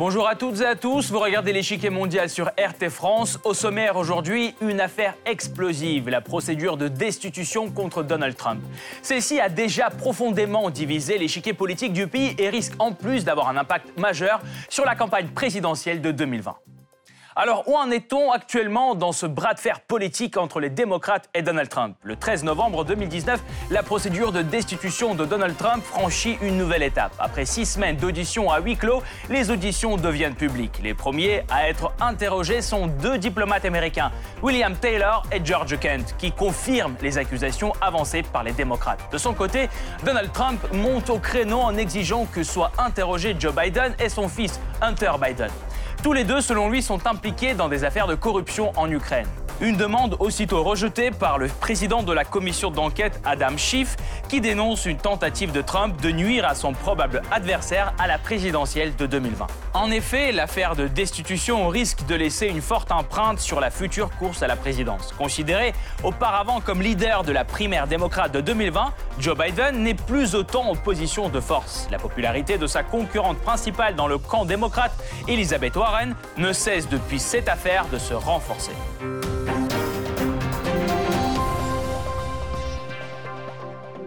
Bonjour à toutes et à tous, vous regardez l'échiquier mondial sur RT France. Au sommaire aujourd'hui, une affaire explosive, la procédure de destitution contre Donald Trump. Celle-ci a déjà profondément divisé l'échiquier politique du pays et risque en plus d'avoir un impact majeur sur la campagne présidentielle de 2020. Alors, où en est-on actuellement dans ce bras de fer politique entre les démocrates et Donald Trump? Le 13 novembre 2019, la procédure de destitution de Donald Trump franchit une nouvelle étape. Après six semaines d'auditions à huis clos, les auditions deviennent publiques. Les premiers à être interrogés sont deux diplomates américains, William Taylor et George Kent, qui confirment les accusations avancées par les démocrates. De son côté, Donald Trump monte au créneau en exigeant que soient interrogés Joe Biden et son fils Hunter Biden. Tous les deux, selon lui, sont impliqués dans des affaires de corruption en Ukraine. Une demande aussitôt rejetée par le président de la commission d'enquête, Adam Schiff, qui dénonce une tentative de Trump de nuire à son probable adversaire à la présidentielle de 2020. En effet, l'affaire de destitution risque de laisser une forte empreinte sur la future course à la présidence. Considéré auparavant comme leader de la primaire démocrate de 2020, Joe Biden n'est plus autant en position de force. La popularité de sa concurrente principale dans le camp démocrate, Elizabeth Warren, ne cesse depuis cette affaire de se renforcer.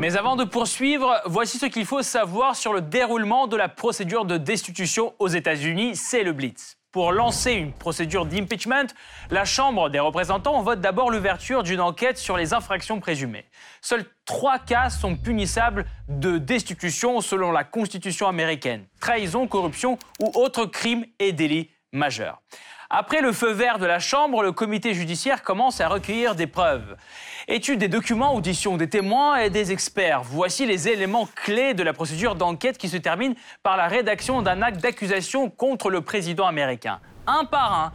Mais avant de poursuivre, voici ce qu'il faut savoir sur le déroulement de la procédure de destitution aux États-Unis, c'est le Blitz. Pour lancer une procédure d'impeachment, la Chambre des représentants vote d'abord l'ouverture d'une enquête sur les infractions présumées. Seuls trois cas sont punissables de destitution selon la Constitution américaine trahison, corruption ou autres crimes et délits majeurs. Après le feu vert de la Chambre, le comité judiciaire commence à recueillir des preuves. Étude des documents, audition des témoins et des experts. Voici les éléments clés de la procédure d'enquête qui se termine par la rédaction d'un acte d'accusation contre le président américain. Un par un,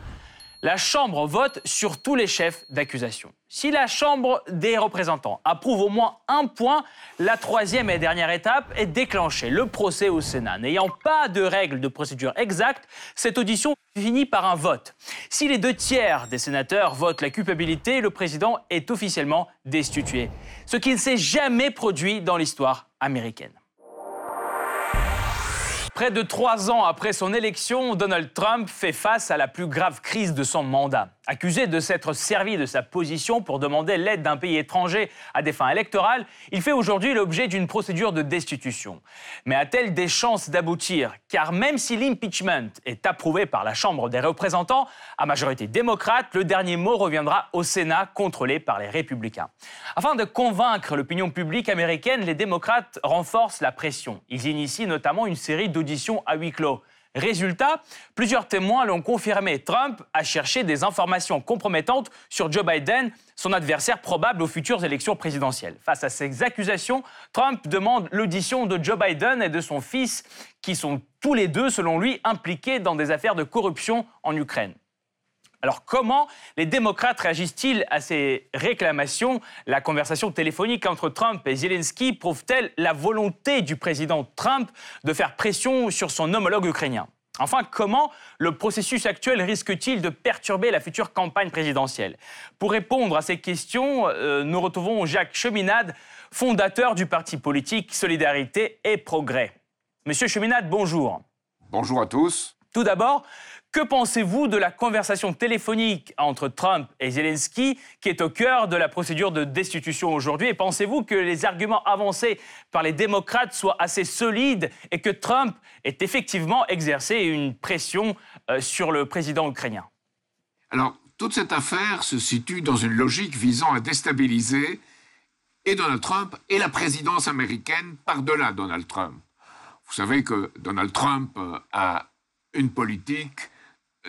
la Chambre vote sur tous les chefs d'accusation. Si la Chambre des représentants approuve au moins un point, la troisième et dernière étape est déclenchée, le procès au Sénat. N'ayant pas de règles de procédure exactes, cette audition finit par un vote. Si les deux tiers des sénateurs votent la culpabilité, le président est officiellement destitué, ce qui ne s'est jamais produit dans l'histoire américaine. Près de trois ans après son élection, Donald Trump fait face à la plus grave crise de son mandat. Accusé de s'être servi de sa position pour demander l'aide d'un pays étranger à des fins électorales, il fait aujourd'hui l'objet d'une procédure de destitution. Mais a-t-elle des chances d'aboutir? Car même si l'impeachment est approuvé par la Chambre des représentants, à majorité démocrate, le dernier mot reviendra au Sénat, contrôlé par les républicains. Afin de convaincre l'opinion publique américaine, les démocrates renforcent la pression. Ils initient notamment une série d'auditions à huis clos. Résultat, plusieurs témoins l'ont confirmé. Trump a cherché des informations compromettantes sur Joe Biden, son adversaire probable aux futures élections présidentielles. Face à ces accusations, Trump demande l'audition de Joe Biden et de son fils, qui sont tous les deux, selon lui, impliqués dans des affaires de corruption en Ukraine. Alors comment les démocrates réagissent-ils à ces réclamations? La conversation téléphonique entre Trump et Zelensky prouve-t-elle la volonté du président Trump de faire pression sur son homologue ukrainien? Enfin, comment le processus actuel risque-t-il de perturber la future campagne présidentielle? Pour répondre à ces questions, euh, nous retrouvons Jacques Cheminade, fondateur du parti politique Solidarité et Progrès. Monsieur Cheminade, bonjour. Bonjour à tous. Tout d'abord, que pensez-vous de la conversation téléphonique entre Trump et Zelensky qui est au cœur de la procédure de destitution aujourd'hui? Et pensez-vous que les arguments avancés par les démocrates soient assez solides et que Trump ait effectivement exercé une pression euh, sur le président ukrainien? Alors, toute cette affaire se situe dans une logique visant à déstabiliser et Donald Trump et la présidence américaine par-delà Donald Trump. Vous savez que Donald Trump euh, a une politique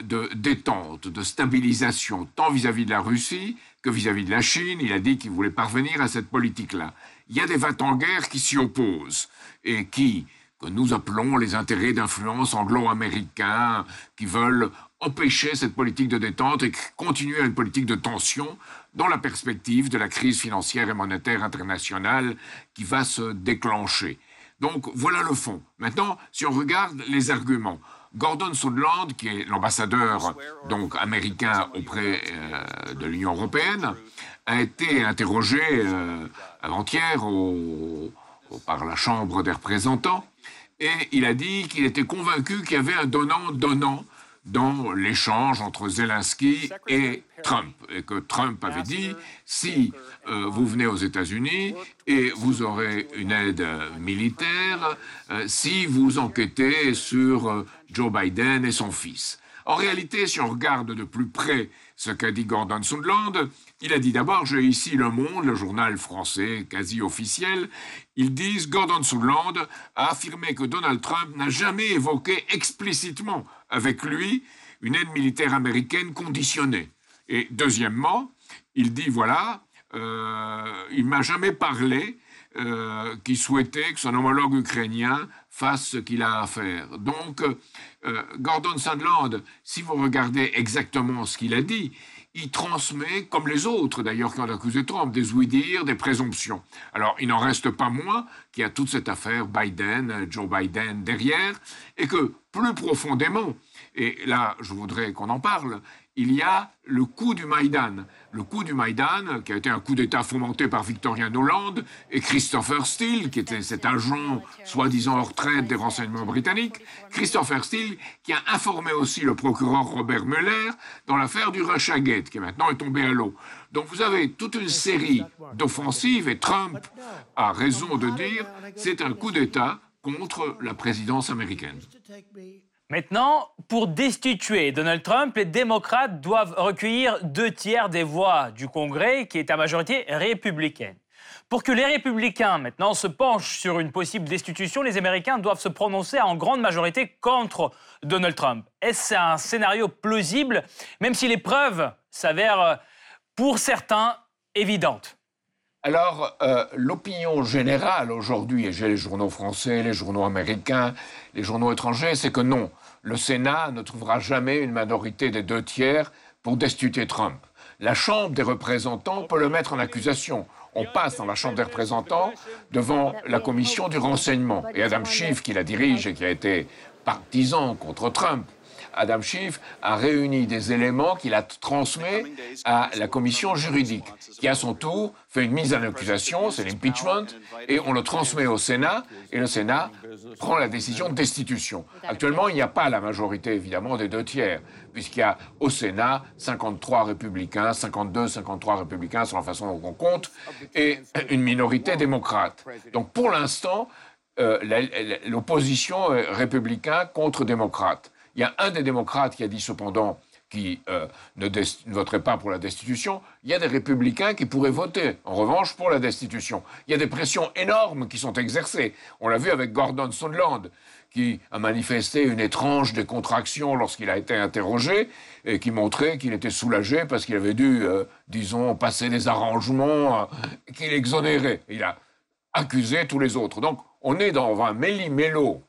de détente, de stabilisation, tant vis-à-vis de la Russie que vis-à-vis de la Chine. Il a dit qu'il voulait parvenir à cette politique-là. Il y a des vents en guerre qui s'y opposent et qui, que nous appelons les intérêts d'influence anglo-américains, qui veulent empêcher cette politique de détente et continuer à une politique de tension dans la perspective de la crise financière et monétaire internationale qui va se déclencher. Donc voilà le fond. Maintenant, si on regarde les arguments, Gordon Sondland, qui est l'ambassadeur donc américain auprès euh, de l'Union européenne, a été interrogé euh, avant-hier par la Chambre des représentants et il a dit qu'il était convaincu qu'il y avait un donnant-donnant dans l'échange entre Zelensky et Trump. Et que Trump avait dit, si euh, vous venez aux États-Unis et vous aurez une aide militaire, euh, si vous enquêtez sur euh, Joe Biden et son fils. En réalité, si on regarde de plus près ce qu'a dit Gordon Sondland, il a dit d'abord, j'ai ici Le Monde, le journal français quasi officiel, ils disent, Gordon Sondland a affirmé que Donald Trump n'a jamais évoqué explicitement avec lui une aide militaire américaine conditionnée. Et deuxièmement, il dit, voilà, euh, il m'a jamais parlé euh, qu'il souhaitait que son homologue ukrainien fasse ce qu'il a à faire. Donc, euh, Gordon Sandland, si vous regardez exactement ce qu'il a dit, il transmet, comme les autres d'ailleurs qui ont accusé Trump, des ouï-dire, des présomptions. Alors, il n'en reste pas moins qu'il y a toute cette affaire Biden, Joe Biden derrière, et que plus profondément, et là je voudrais qu'on en parle, il y a le coup du Maïdan. Le coup du Maïdan, qui a été un coup d'État fomenté par Victoria Noland et Christopher Steele, qui était cet agent soi-disant en retraite des renseignements britanniques. Christopher Steele, qui a informé aussi le procureur Robert Mueller dans l'affaire du Russiagate, qui maintenant est tombé à l'eau. Donc vous avez toute une série d'offensives et Trump a raison de dire c'est un coup d'État contre la présidence américaine. Maintenant, pour destituer Donald Trump, les démocrates doivent recueillir deux tiers des voix du Congrès, qui est à majorité républicaine. Pour que les républicains maintenant se penchent sur une possible destitution, les Américains doivent se prononcer en grande majorité contre Donald Trump. Est-ce un scénario plausible, même si les preuves s'avèrent pour certains évidentes? Alors, euh, l'opinion générale aujourd'hui, et j'ai les journaux français, les journaux américains, les journaux étrangers, c'est que non, le Sénat ne trouvera jamais une minorité des deux tiers pour destituer Trump. La Chambre des représentants peut le mettre en accusation. On passe dans la Chambre des représentants devant la commission du renseignement. Et Adam Schiff, qui la dirige et qui a été partisan contre Trump, Adam Schiff a réuni des éléments qu'il a transmis à la commission juridique, qui à son tour fait une mise en accusation, c'est l'impeachment, et on le transmet au Sénat, et le Sénat prend la décision de destitution. Actuellement, il n'y a pas la majorité, évidemment, des deux tiers, puisqu'il y a au Sénat 53 républicains, 52, 53 républicains, sur la façon dont on compte, et une minorité démocrate. Donc pour l'instant, euh, l'opposition républicain contre démocrate. Il y a un des démocrates qui a dit cependant qui euh, ne, voterait pas pour la destitution, il y a des républicains qui pourraient voter, en revanche, pour la destitution. Il y a des pressions énormes qui sont exercées. On l'a vu avec Gordon Sondland, qui a manifesté une étrange décontraction lorsqu'il a été interrogé, et qui montrait qu'il était soulagé parce qu'il avait dû, euh, disons, passer des arrangements euh, qu'il exonérait. Il a accusé tous les autres. Donc, on est dans un méli-mélo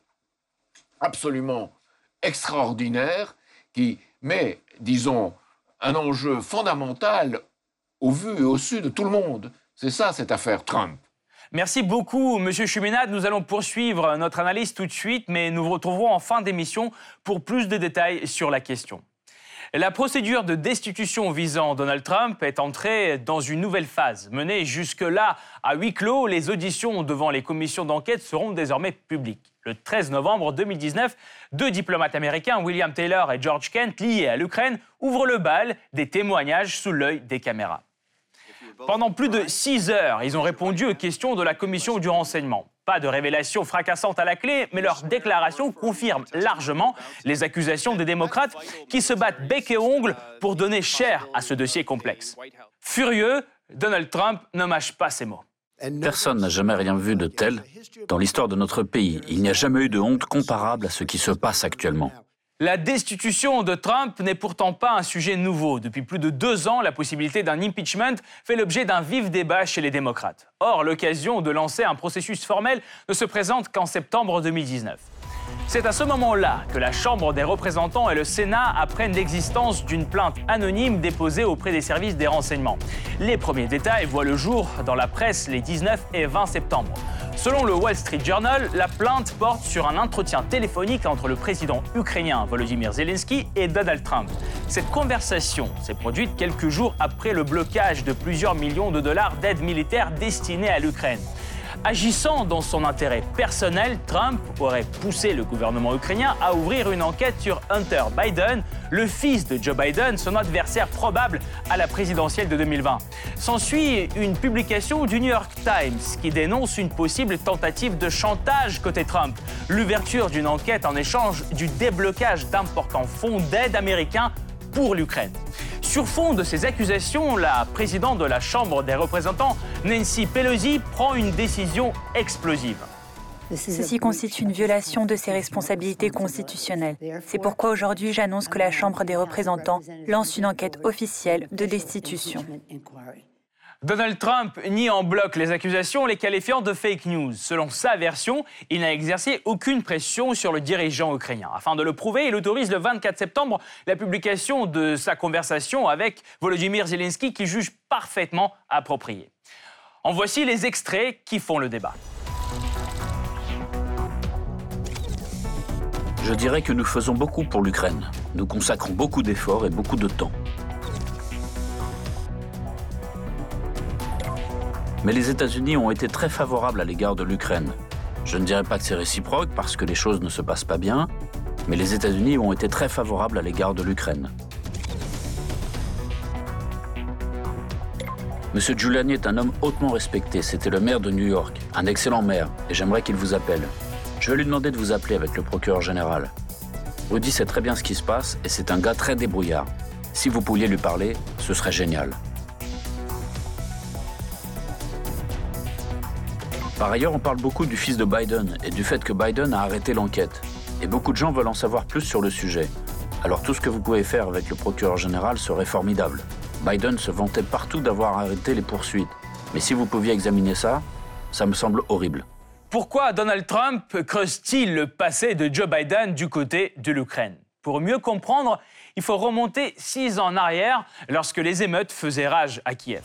absolument extraordinaire qui met, disons, un enjeu fondamental au vu et au su de tout le monde. C'est ça, cette affaire Trump. Merci beaucoup, Monsieur Chuminade. Nous allons poursuivre notre analyse tout de suite, mais nous vous retrouverons en fin d'émission pour plus de détails sur la question. La procédure de destitution visant Donald Trump est entrée dans une nouvelle phase. Menée jusque-là à huis clos, les auditions devant les commissions d'enquête seront désormais publiques. Le 13 novembre 2019, deux diplomates américains, William Taylor et George Kent, liés à l'Ukraine, ouvrent le bal des témoignages sous l'œil des caméras. Pendant plus de six heures, ils ont répondu aux questions de la commission du renseignement. Pas de révélation fracassante à la clé, mais leur déclaration confirme largement les accusations des démocrates qui se battent bec et ongle pour donner chair à ce dossier complexe. Furieux, Donald Trump ne mâche pas ses mots. Personne n'a jamais rien vu de tel dans l'histoire de notre pays. Il n'y a jamais eu de honte comparable à ce qui se passe actuellement. La destitution de Trump n'est pourtant pas un sujet nouveau. Depuis plus de deux ans, la possibilité d'un impeachment fait l'objet d'un vif débat chez les démocrates. Or, l'occasion de lancer un processus formel ne se présente qu'en septembre 2019. C'est à ce moment-là que la Chambre des représentants et le Sénat apprennent l'existence d'une plainte anonyme déposée auprès des services des renseignements. Les premiers détails voient le jour dans la presse les 19 et 20 septembre. Selon le Wall Street Journal, la plainte porte sur un entretien téléphonique entre le président ukrainien Volodymyr Zelensky et Donald Trump. Cette conversation s'est produite quelques jours après le blocage de plusieurs millions de dollars d'aide militaire destinée à l'Ukraine. Agissant dans son intérêt personnel, Trump aurait poussé le gouvernement ukrainien à ouvrir une enquête sur Hunter Biden, le fils de Joe Biden, son adversaire probable à la présidentielle de 2020. S'ensuit une publication du New York Times qui dénonce une possible tentative de chantage côté Trump, l'ouverture d'une enquête en échange du déblocage d'importants fonds d'aide américains pour l'Ukraine. Sur fond de ces accusations, la présidente de la Chambre des représentants, Nancy Pelosi, prend une décision explosive. Ceci constitue une violation de ses responsabilités constitutionnelles. C'est pourquoi aujourd'hui j'annonce que la Chambre des représentants lance une enquête officielle de destitution. Donald Trump nie en bloc les accusations, les qualifiant de fake news. Selon sa version, il n'a exercé aucune pression sur le dirigeant ukrainien. Afin de le prouver, il autorise le 24 septembre la publication de sa conversation avec Volodymyr Zelensky qui juge parfaitement approprié. En voici les extraits qui font le débat. Je dirais que nous faisons beaucoup pour l'Ukraine. Nous consacrons beaucoup d'efforts et beaucoup de temps. Mais les États-Unis ont été très favorables à l'égard de l'Ukraine. Je ne dirais pas que c'est réciproque parce que les choses ne se passent pas bien, mais les États-Unis ont été très favorables à l'égard de l'Ukraine. Monsieur Giuliani est un homme hautement respecté. C'était le maire de New York, un excellent maire, et j'aimerais qu'il vous appelle. Je vais lui demander de vous appeler avec le procureur général. Rudy sait très bien ce qui se passe et c'est un gars très débrouillard. Si vous pouviez lui parler, ce serait génial. Par ailleurs, on parle beaucoup du fils de Biden et du fait que Biden a arrêté l'enquête. Et beaucoup de gens veulent en savoir plus sur le sujet. Alors tout ce que vous pouvez faire avec le procureur général serait formidable. Biden se vantait partout d'avoir arrêté les poursuites. Mais si vous pouviez examiner ça, ça me semble horrible. Pourquoi Donald Trump creuse-t-il le passé de Joe Biden du côté de l'Ukraine? Pour mieux comprendre, il faut remonter six ans en arrière lorsque les émeutes faisaient rage à Kiev.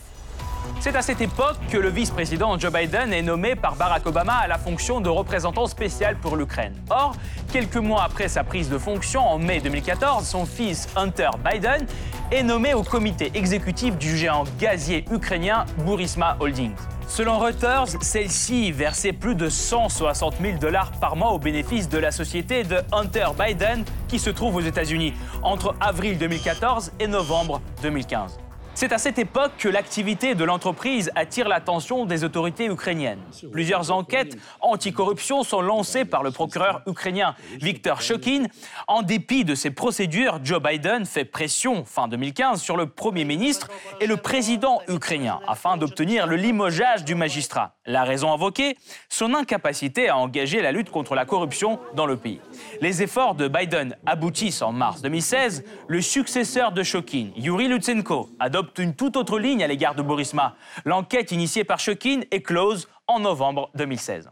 C'est à cette époque que le vice-président Joe Biden est nommé par Barack Obama à la fonction de représentant spécial pour l'Ukraine. Or, quelques mois après sa prise de fonction, en mai 2014, son fils Hunter Biden est nommé au comité exécutif du géant gazier ukrainien Burisma Holdings. Selon Reuters, celle-ci versait plus de 160 000 dollars par mois au bénéfice de la société de Hunter Biden qui se trouve aux États-Unis entre avril 2014 et novembre 2015. C'est à cette époque que l'activité de l'entreprise attire l'attention des autorités ukrainiennes. Plusieurs enquêtes anticorruption sont lancées par le procureur ukrainien Viktor Shokin. En dépit de ces procédures, Joe Biden fait pression fin 2015 sur le Premier ministre et le président ukrainien afin d'obtenir le limogeage du magistrat. La raison invoquée Son incapacité à engager la lutte contre la corruption dans le pays. Les efforts de Biden aboutissent en mars 2016. Le successeur de Shokin, Yuri Lutsenko, adopte une toute autre ligne à l'égard de Borisma. L'enquête initiée par Shokin est close en novembre 2016.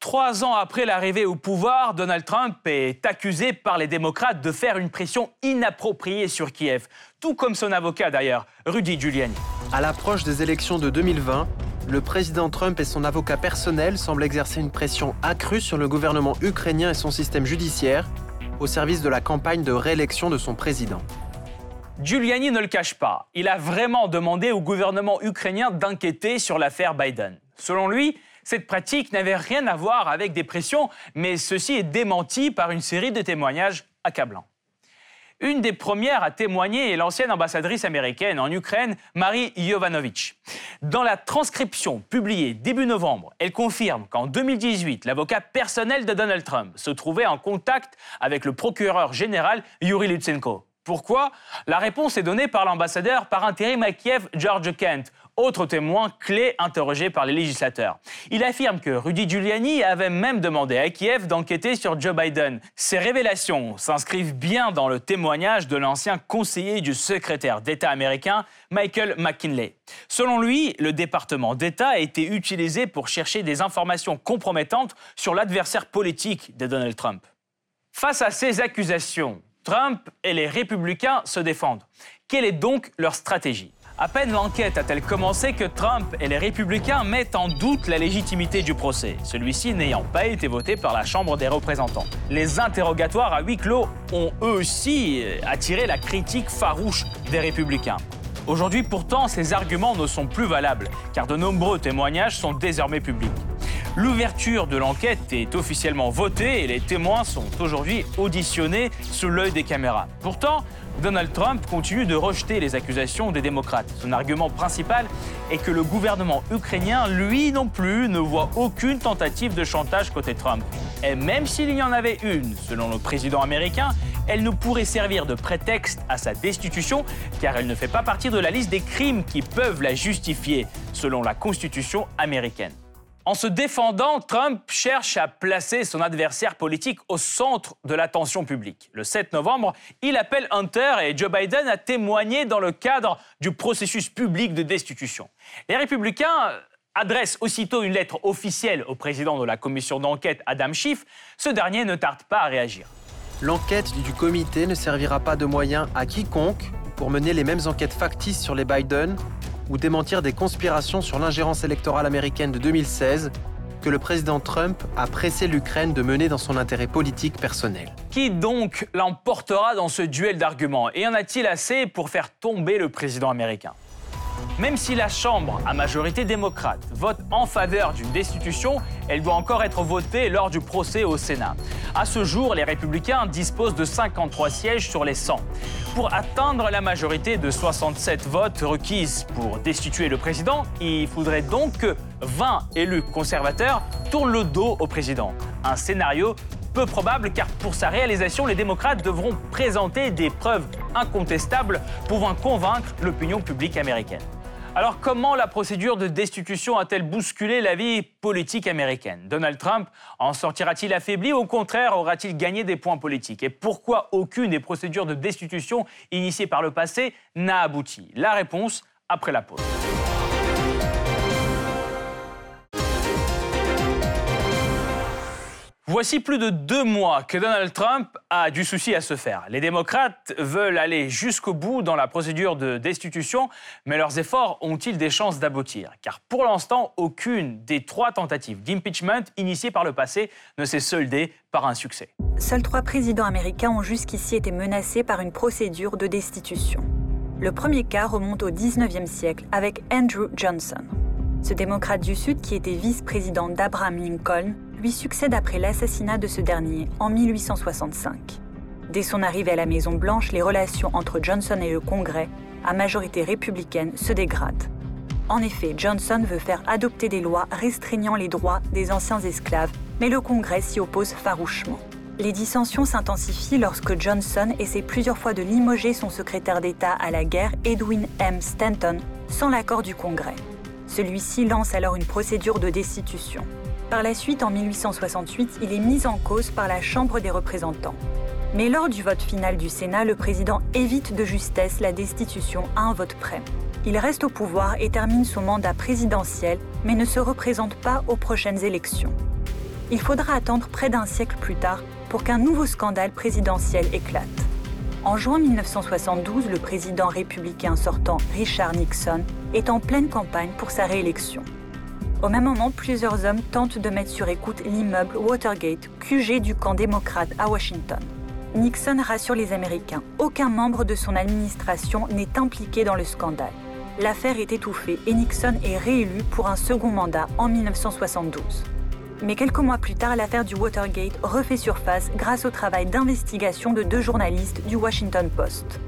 Trois ans après l'arrivée au pouvoir, Donald Trump est accusé par les démocrates de faire une pression inappropriée sur Kiev, tout comme son avocat d'ailleurs, Rudy Giuliani. À l'approche des élections de 2020, le président Trump et son avocat personnel semblent exercer une pression accrue sur le gouvernement ukrainien et son système judiciaire au service de la campagne de réélection de son président. Giuliani ne le cache pas. Il a vraiment demandé au gouvernement ukrainien d'inquiéter sur l'affaire Biden. Selon lui, cette pratique n'avait rien à voir avec des pressions, mais ceci est démenti par une série de témoignages accablants. Une des premières à témoigner est l'ancienne ambassadrice américaine en Ukraine, Marie Jovanovic. Dans la transcription publiée début novembre, elle confirme qu'en 2018, l'avocat personnel de Donald Trump se trouvait en contact avec le procureur général Yuri Lutsenko. Pourquoi? La réponse est donnée par l'ambassadeur par intérim à Kiev, George Kent, autre témoin clé interrogé par les législateurs. Il affirme que Rudy Giuliani avait même demandé à Kiev d'enquêter sur Joe Biden. Ces révélations s'inscrivent bien dans le témoignage de l'ancien conseiller du secrétaire d'État américain, Michael McKinley. Selon lui, le département d'État a été utilisé pour chercher des informations compromettantes sur l'adversaire politique de Donald Trump. Face à ces accusations, Trump et les républicains se défendent. Quelle est donc leur stratégie? À peine l'enquête a-t-elle commencé que Trump et les républicains mettent en doute la légitimité du procès, celui-ci n'ayant pas été voté par la Chambre des représentants. Les interrogatoires à huis clos ont eux aussi attiré la critique farouche des républicains. Aujourd'hui pourtant, ces arguments ne sont plus valables, car de nombreux témoignages sont désormais publics. L'ouverture de l'enquête est officiellement votée et les témoins sont aujourd'hui auditionnés sous l'œil des caméras. Pourtant, Donald Trump continue de rejeter les accusations des démocrates. Son argument principal est que le gouvernement ukrainien, lui non plus, ne voit aucune tentative de chantage côté Trump. Et même s'il y en avait une, selon le président américain, elle ne pourrait servir de prétexte à sa destitution car elle ne fait pas partie de la liste des crimes qui peuvent la justifier, selon la Constitution américaine. En se défendant, Trump cherche à placer son adversaire politique au centre de l'attention publique. Le 7 novembre, il appelle Hunter et Joe Biden à témoigner dans le cadre du processus public de destitution. Les républicains adressent aussitôt une lettre officielle au président de la commission d'enquête, Adam Schiff. Ce dernier ne tarde pas à réagir. L'enquête du comité ne servira pas de moyen à quiconque pour mener les mêmes enquêtes factices sur les Biden ou démentir des conspirations sur l'ingérence électorale américaine de 2016 que le président Trump a pressé l'Ukraine de mener dans son intérêt politique personnel. Qui donc l'emportera dans ce duel d'arguments? Et en a-t-il assez pour faire tomber le président américain? Même si la Chambre, à majorité démocrate, vote en faveur d'une destitution, elle doit encore être votée lors du procès au Sénat. À ce jour, les républicains disposent de 53 sièges sur les 100. Pour atteindre la majorité de 67 votes requises pour destituer le président, il faudrait donc que 20 élus conservateurs tournent le dos au président. Un scénario peu probable car pour sa réalisation, les démocrates devront présenter des preuves incontestables pouvant convaincre l'opinion publique américaine. Alors comment la procédure de destitution a-t-elle bousculé la vie politique américaine? Donald Trump en sortira-t-il affaibli? Ou au contraire aura-t-il gagné des points politiques? Et pourquoi aucune des procédures de destitution initiées par le passé n'a abouti? La réponse après la pause. Voici plus de deux mois que Donald Trump a du souci à se faire. Les démocrates veulent aller jusqu'au bout dans la procédure de destitution, mais leurs efforts ont-ils des chances d'aboutir? Car pour l'instant, aucune des trois tentatives d'impeachment initiées par le passé ne s'est soldée par un succès. Seuls trois présidents américains ont jusqu'ici été menacés par une procédure de destitution. Le premier cas remonte au 19e siècle avec Andrew Johnson. Ce démocrate du Sud, qui était vice-président d'Abraham Lincoln, succède après l'assassinat de ce dernier en 1865. Dès son arrivée à la Maison-Blanche, les relations entre Johnson et le Congrès, à majorité républicaine, se dégradent. En effet, Johnson veut faire adopter des lois restreignant les droits des anciens esclaves, mais le Congrès s'y oppose farouchement. Les dissensions s'intensifient lorsque Johnson essaie plusieurs fois de limoger son secrétaire d'État à la guerre, Edwin M. Stanton, sans l'accord du Congrès. Celui-ci lance alors une procédure de destitution. Par la suite, en 1868, il est mis en cause par la Chambre des représentants. Mais lors du vote final du Sénat, le président évite de justesse la destitution à un vote près. Il reste au pouvoir et termine son mandat présidentiel, mais ne se représente pas aux prochaines élections. Il faudra attendre près d'un siècle plus tard pour qu'un nouveau scandale présidentiel éclate. En juin 1972, le président républicain sortant Richard Nixon est en pleine campagne pour sa réélection. Au même moment, plusieurs hommes tentent de mettre sur écoute l'immeuble Watergate, QG du camp démocrate à Washington. Nixon rassure les Américains, aucun membre de son administration n'est impliqué dans le scandale. L'affaire est étouffée et Nixon est réélu pour un second mandat en 1972. Mais quelques mois plus tard, l'affaire du Watergate refait surface grâce au travail d'investigation de deux journalistes du Washington Post.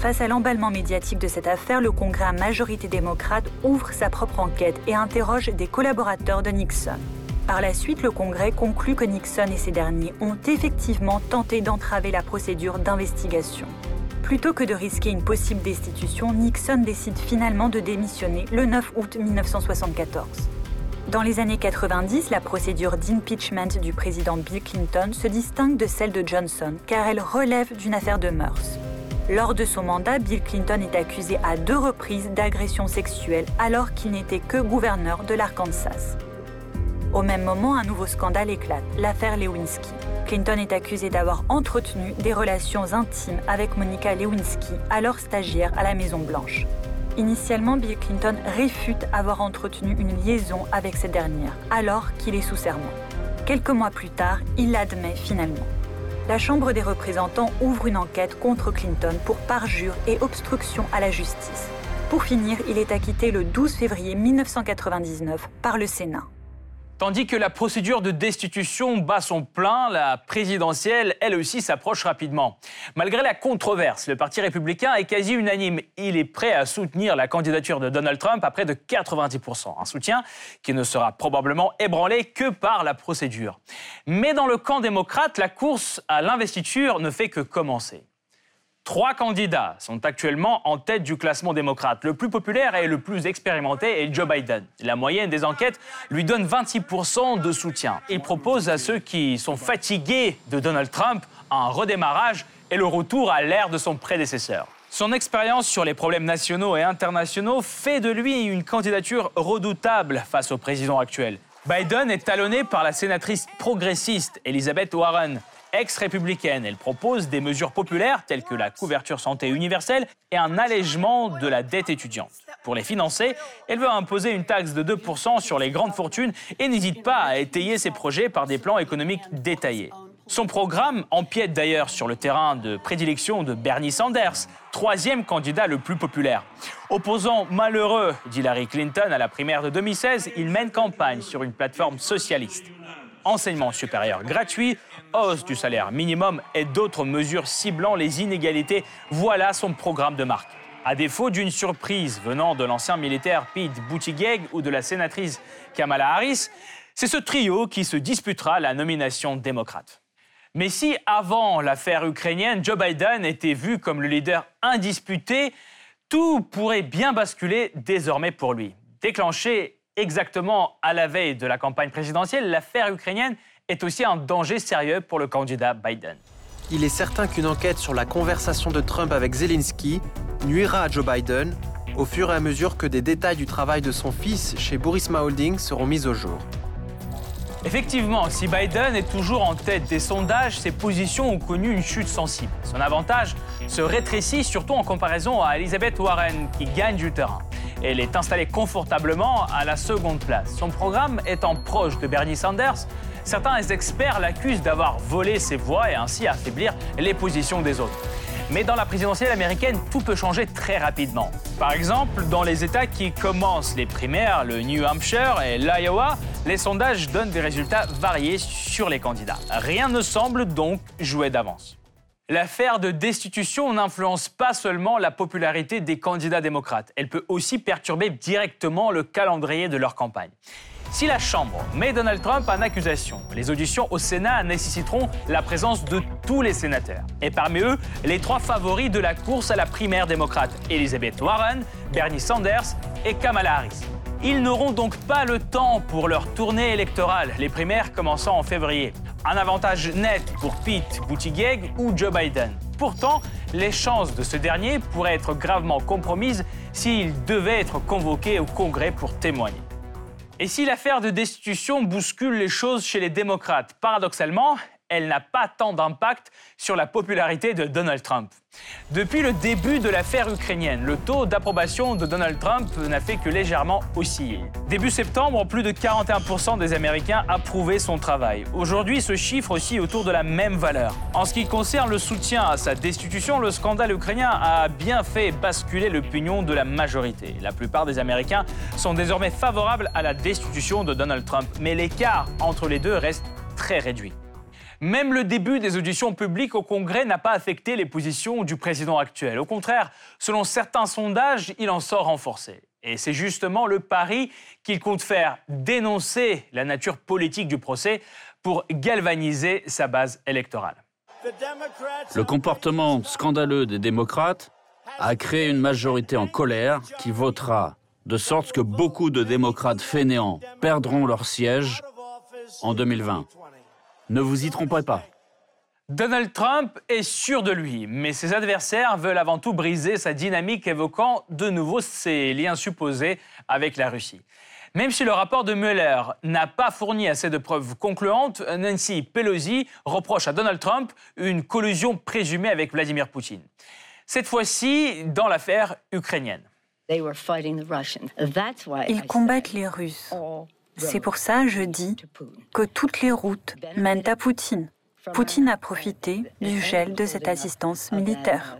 Face à l'emballement médiatique de cette affaire, le Congrès à majorité démocrate ouvre sa propre enquête et interroge des collaborateurs de Nixon. Par la suite, le Congrès conclut que Nixon et ses derniers ont effectivement tenté d'entraver la procédure d'investigation. Plutôt que de risquer une possible destitution, Nixon décide finalement de démissionner le 9 août 1974. Dans les années 90, la procédure d'impeachment du président Bill Clinton se distingue de celle de Johnson car elle relève d'une affaire de mœurs. Lors de son mandat, Bill Clinton est accusé à deux reprises d'agression sexuelle alors qu'il n'était que gouverneur de l'Arkansas. Au même moment, un nouveau scandale éclate, l'affaire Lewinsky. Clinton est accusé d'avoir entretenu des relations intimes avec Monica Lewinsky, alors stagiaire à la Maison-Blanche. Initialement, Bill Clinton réfute avoir entretenu une liaison avec cette dernière, alors qu'il est sous serment. Quelques mois plus tard, il l'admet finalement la Chambre des représentants ouvre une enquête contre Clinton pour parjure et obstruction à la justice. Pour finir, il est acquitté le 12 février 1999 par le Sénat. Tandis que la procédure de destitution bat son plein, la présidentielle, elle aussi, s'approche rapidement. Malgré la controverse, le Parti républicain est quasi unanime. Il est prêt à soutenir la candidature de Donald Trump à près de 90%. Un soutien qui ne sera probablement ébranlé que par la procédure. Mais dans le camp démocrate, la course à l'investiture ne fait que commencer. Trois candidats sont actuellement en tête du classement démocrate. Le plus populaire et le plus expérimenté est Joe Biden. La moyenne des enquêtes lui donne 26% de soutien. Il propose à ceux qui sont fatigués de Donald Trump un redémarrage et le retour à l'ère de son prédécesseur. Son expérience sur les problèmes nationaux et internationaux fait de lui une candidature redoutable face au président actuel. Biden est talonné par la sénatrice progressiste Elizabeth Warren ex-républicaine. Elle propose des mesures populaires telles que la couverture santé universelle et un allègement de la dette étudiante. Pour les financer, elle veut imposer une taxe de 2% sur les grandes fortunes et n'hésite pas à étayer ses projets par des plans économiques détaillés. Son programme empiète d'ailleurs sur le terrain de prédilection de Bernie Sanders, troisième candidat le plus populaire. Opposant malheureux d'Hillary Clinton à la primaire de 2016, il mène campagne sur une plateforme socialiste enseignement supérieur gratuit, hausse du salaire minimum et d'autres mesures ciblant les inégalités. Voilà son programme de marque. À défaut d'une surprise venant de l'ancien militaire Pete Buttigieg ou de la sénatrice Kamala Harris, c'est ce trio qui se disputera la nomination démocrate. Mais si avant l'affaire ukrainienne, Joe Biden était vu comme le leader indisputé, tout pourrait bien basculer désormais pour lui. Déclenché exactement à la veille de la campagne présidentielle, l'affaire ukrainienne est aussi un danger sérieux pour le candidat Biden. Il est certain qu'une enquête sur la conversation de Trump avec Zelensky nuira à Joe Biden au fur et à mesure que des détails du travail de son fils chez Burisma Holding seront mis au jour. Effectivement, si Biden est toujours en tête des sondages, ses positions ont connu une chute sensible. Son avantage se rétrécit surtout en comparaison à Elizabeth Warren, qui gagne du terrain. Elle est installée confortablement à la seconde place. Son programme étant proche de Bernie Sanders, certains experts l'accusent d'avoir volé ses voix et ainsi affaiblir les positions des autres. Mais dans la présidentielle américaine, tout peut changer très rapidement. Par exemple, dans les États qui commencent les primaires, le New Hampshire et l'Iowa, les sondages donnent des résultats variés sur les candidats. Rien ne semble donc jouer d'avance. L'affaire de destitution n'influence pas seulement la popularité des candidats démocrates, elle peut aussi perturber directement le calendrier de leur campagne. Si la Chambre met Donald Trump en accusation, les auditions au Sénat nécessiteront la présence de tous les sénateurs. Et parmi eux, les trois favoris de la course à la primaire démocrate, Elizabeth Warren, Bernie Sanders et Kamala Harris. Ils n'auront donc pas le temps pour leur tournée électorale, les primaires commençant en février. Un avantage net pour Pete Buttigieg ou Joe Biden. Pourtant, les chances de ce dernier pourraient être gravement compromises s'il devait être convoqué au Congrès pour témoigner. Et si l'affaire de destitution bouscule les choses chez les démocrates, paradoxalement, elle n'a pas tant d'impact sur la popularité de Donald Trump. Depuis le début de l'affaire ukrainienne, le taux d'approbation de Donald Trump n'a fait que légèrement osciller. Début septembre, plus de 41% des Américains approuvaient son travail. Aujourd'hui, ce chiffre aussi autour de la même valeur. En ce qui concerne le soutien à sa destitution, le scandale ukrainien a bien fait basculer l'opinion de la majorité. La plupart des Américains sont désormais favorables à la destitution de Donald Trump, mais l'écart entre les deux reste très réduit. Même le début des auditions publiques au Congrès n'a pas affecté les positions du président actuel. Au contraire, selon certains sondages, il en sort renforcé. Et c'est justement le pari qu'il compte faire, dénoncer la nature politique du procès pour galvaniser sa base électorale. Le comportement scandaleux des démocrates a créé une majorité en colère qui votera de sorte que beaucoup de démocrates fainéants perdront leur siège en 2020. Ne vous y trompez pas. Donald Trump est sûr de lui, mais ses adversaires veulent avant tout briser sa dynamique évoquant de nouveau ses liens supposés avec la Russie. Même si le rapport de Mueller n'a pas fourni assez de preuves concluantes, Nancy Pelosi reproche à Donald Trump une collusion présumée avec Vladimir Poutine. Cette fois-ci, dans l'affaire ukrainienne. Ils combattent les Russes. C'est pour ça, je dis, que toutes les routes mènent à Poutine. Poutine a profité du gel de cette assistance militaire.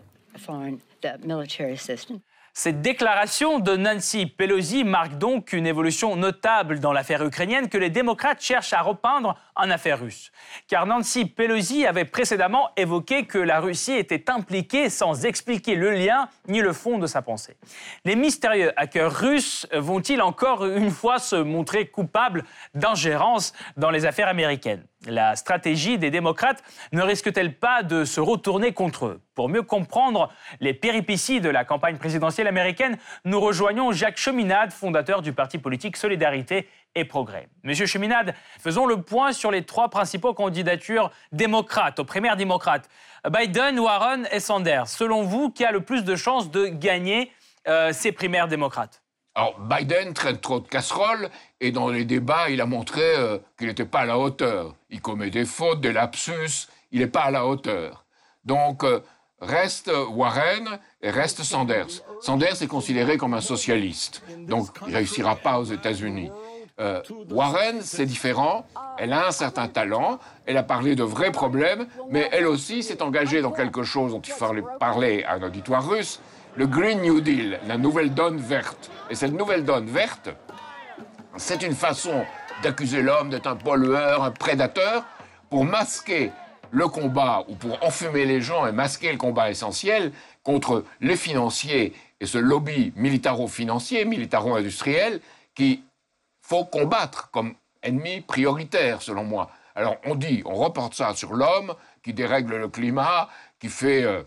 Cette déclaration de Nancy Pelosi marque donc une évolution notable dans l'affaire ukrainienne que les démocrates cherchent à repeindre en affaire russe. Car Nancy Pelosi avait précédemment évoqué que la Russie était impliquée sans expliquer le lien ni le fond de sa pensée. Les mystérieux hackers russes vont-ils encore une fois se montrer coupables d'ingérence dans les affaires américaines? La stratégie des démocrates ne risque-t-elle pas de se retourner contre eux? Pour mieux comprendre les péripéties de la campagne présidentielle américaine, nous rejoignons Jacques Cheminade, fondateur du parti politique Solidarité et Progrès. Monsieur Cheminade, faisons le point sur les trois principaux candidatures démocrates, aux primaires démocrates. Biden, Warren et Sanders. Selon vous, qui a le plus de chances de gagner euh, ces primaires démocrates? Alors, Biden traîne trop de casseroles et dans les débats, il a montré euh, qu'il n'était pas à la hauteur. Il commet des fautes, des lapsus, il n'est pas à la hauteur. Donc, euh, reste Warren et reste Sanders. Sanders est considéré comme un socialiste, donc il ne réussira pas aux États-Unis. Euh, Warren, c'est différent. Elle a un certain talent. Elle a parlé de vrais problèmes, mais elle aussi s'est engagée dans quelque chose dont il fallait parler à un auditoire russe le Green New Deal, la nouvelle donne verte. Et cette nouvelle donne verte, c'est une façon d'accuser l'homme d'être un pollueur, un prédateur, pour masquer le combat ou pour enfumer les gens et masquer le combat essentiel contre les financiers et ce lobby militaro-financier, militaro-industriel, qu'il faut combattre comme ennemi prioritaire, selon moi. Alors on dit, on reporte ça sur l'homme qui dérègle le climat, qui fait euh,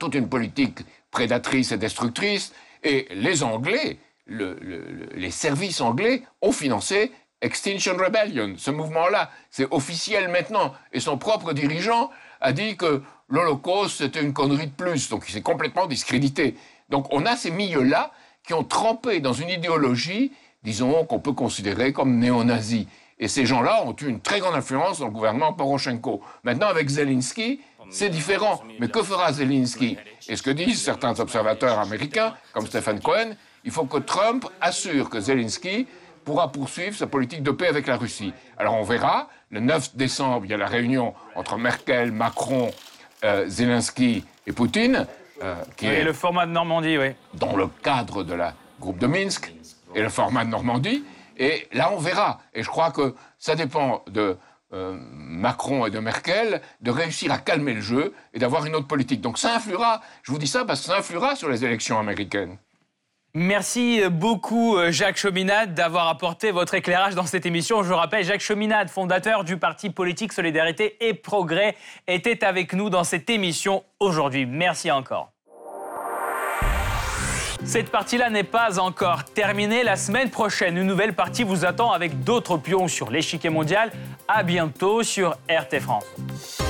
toute une politique prédatrice et destructrice. Et les Anglais, les services anglais ont financé Extinction Rebellion, ce mouvement-là. C'est officiel maintenant. Et son propre dirigeant a dit que l'Holocauste, c'était une connerie de plus. Donc il s'est complètement discrédité. Donc on a ces milieux-là qui ont trempé dans une idéologie, disons, qu'on peut considérer comme néo-nazie. Et ces gens-là ont eu une très grande influence dans le gouvernement Poroshenko. Maintenant, avec Zelensky, c'est différent. Mais que fera Zelensky? Et ce que disent certains observateurs américains, comme Stephen Cohen, il faut que Trump assure que Zelensky pourra poursuivre sa politique de paix avec la Russie. Alors on verra. Le 9 décembre, il y a la réunion entre Merkel, Macron, euh, Zelensky et Poutine. Euh, qui est le format de Normandie, oui. Dans le cadre de la groupe de Minsk et le format de Normandie. Et là, on verra. Et je crois que ça dépend de euh, Macron et de Merkel de réussir à calmer le jeu et d'avoir une autre politique. Donc ça influera, je vous dis ça parce que ça influera sur les élections américaines. Merci beaucoup euh, Jacques Chominade d'avoir apporté votre éclairage dans cette émission. Je rappelle, Jacques Chominade, fondateur du parti politique Solidarité et Progrès, était avec nous dans cette émission aujourd'hui. Merci encore. Cette partie-là n'est pas encore terminée. La semaine prochaine, une nouvelle partie vous attend avec d'autres pions sur l'échiquier mondial. À bientôt sur RT France.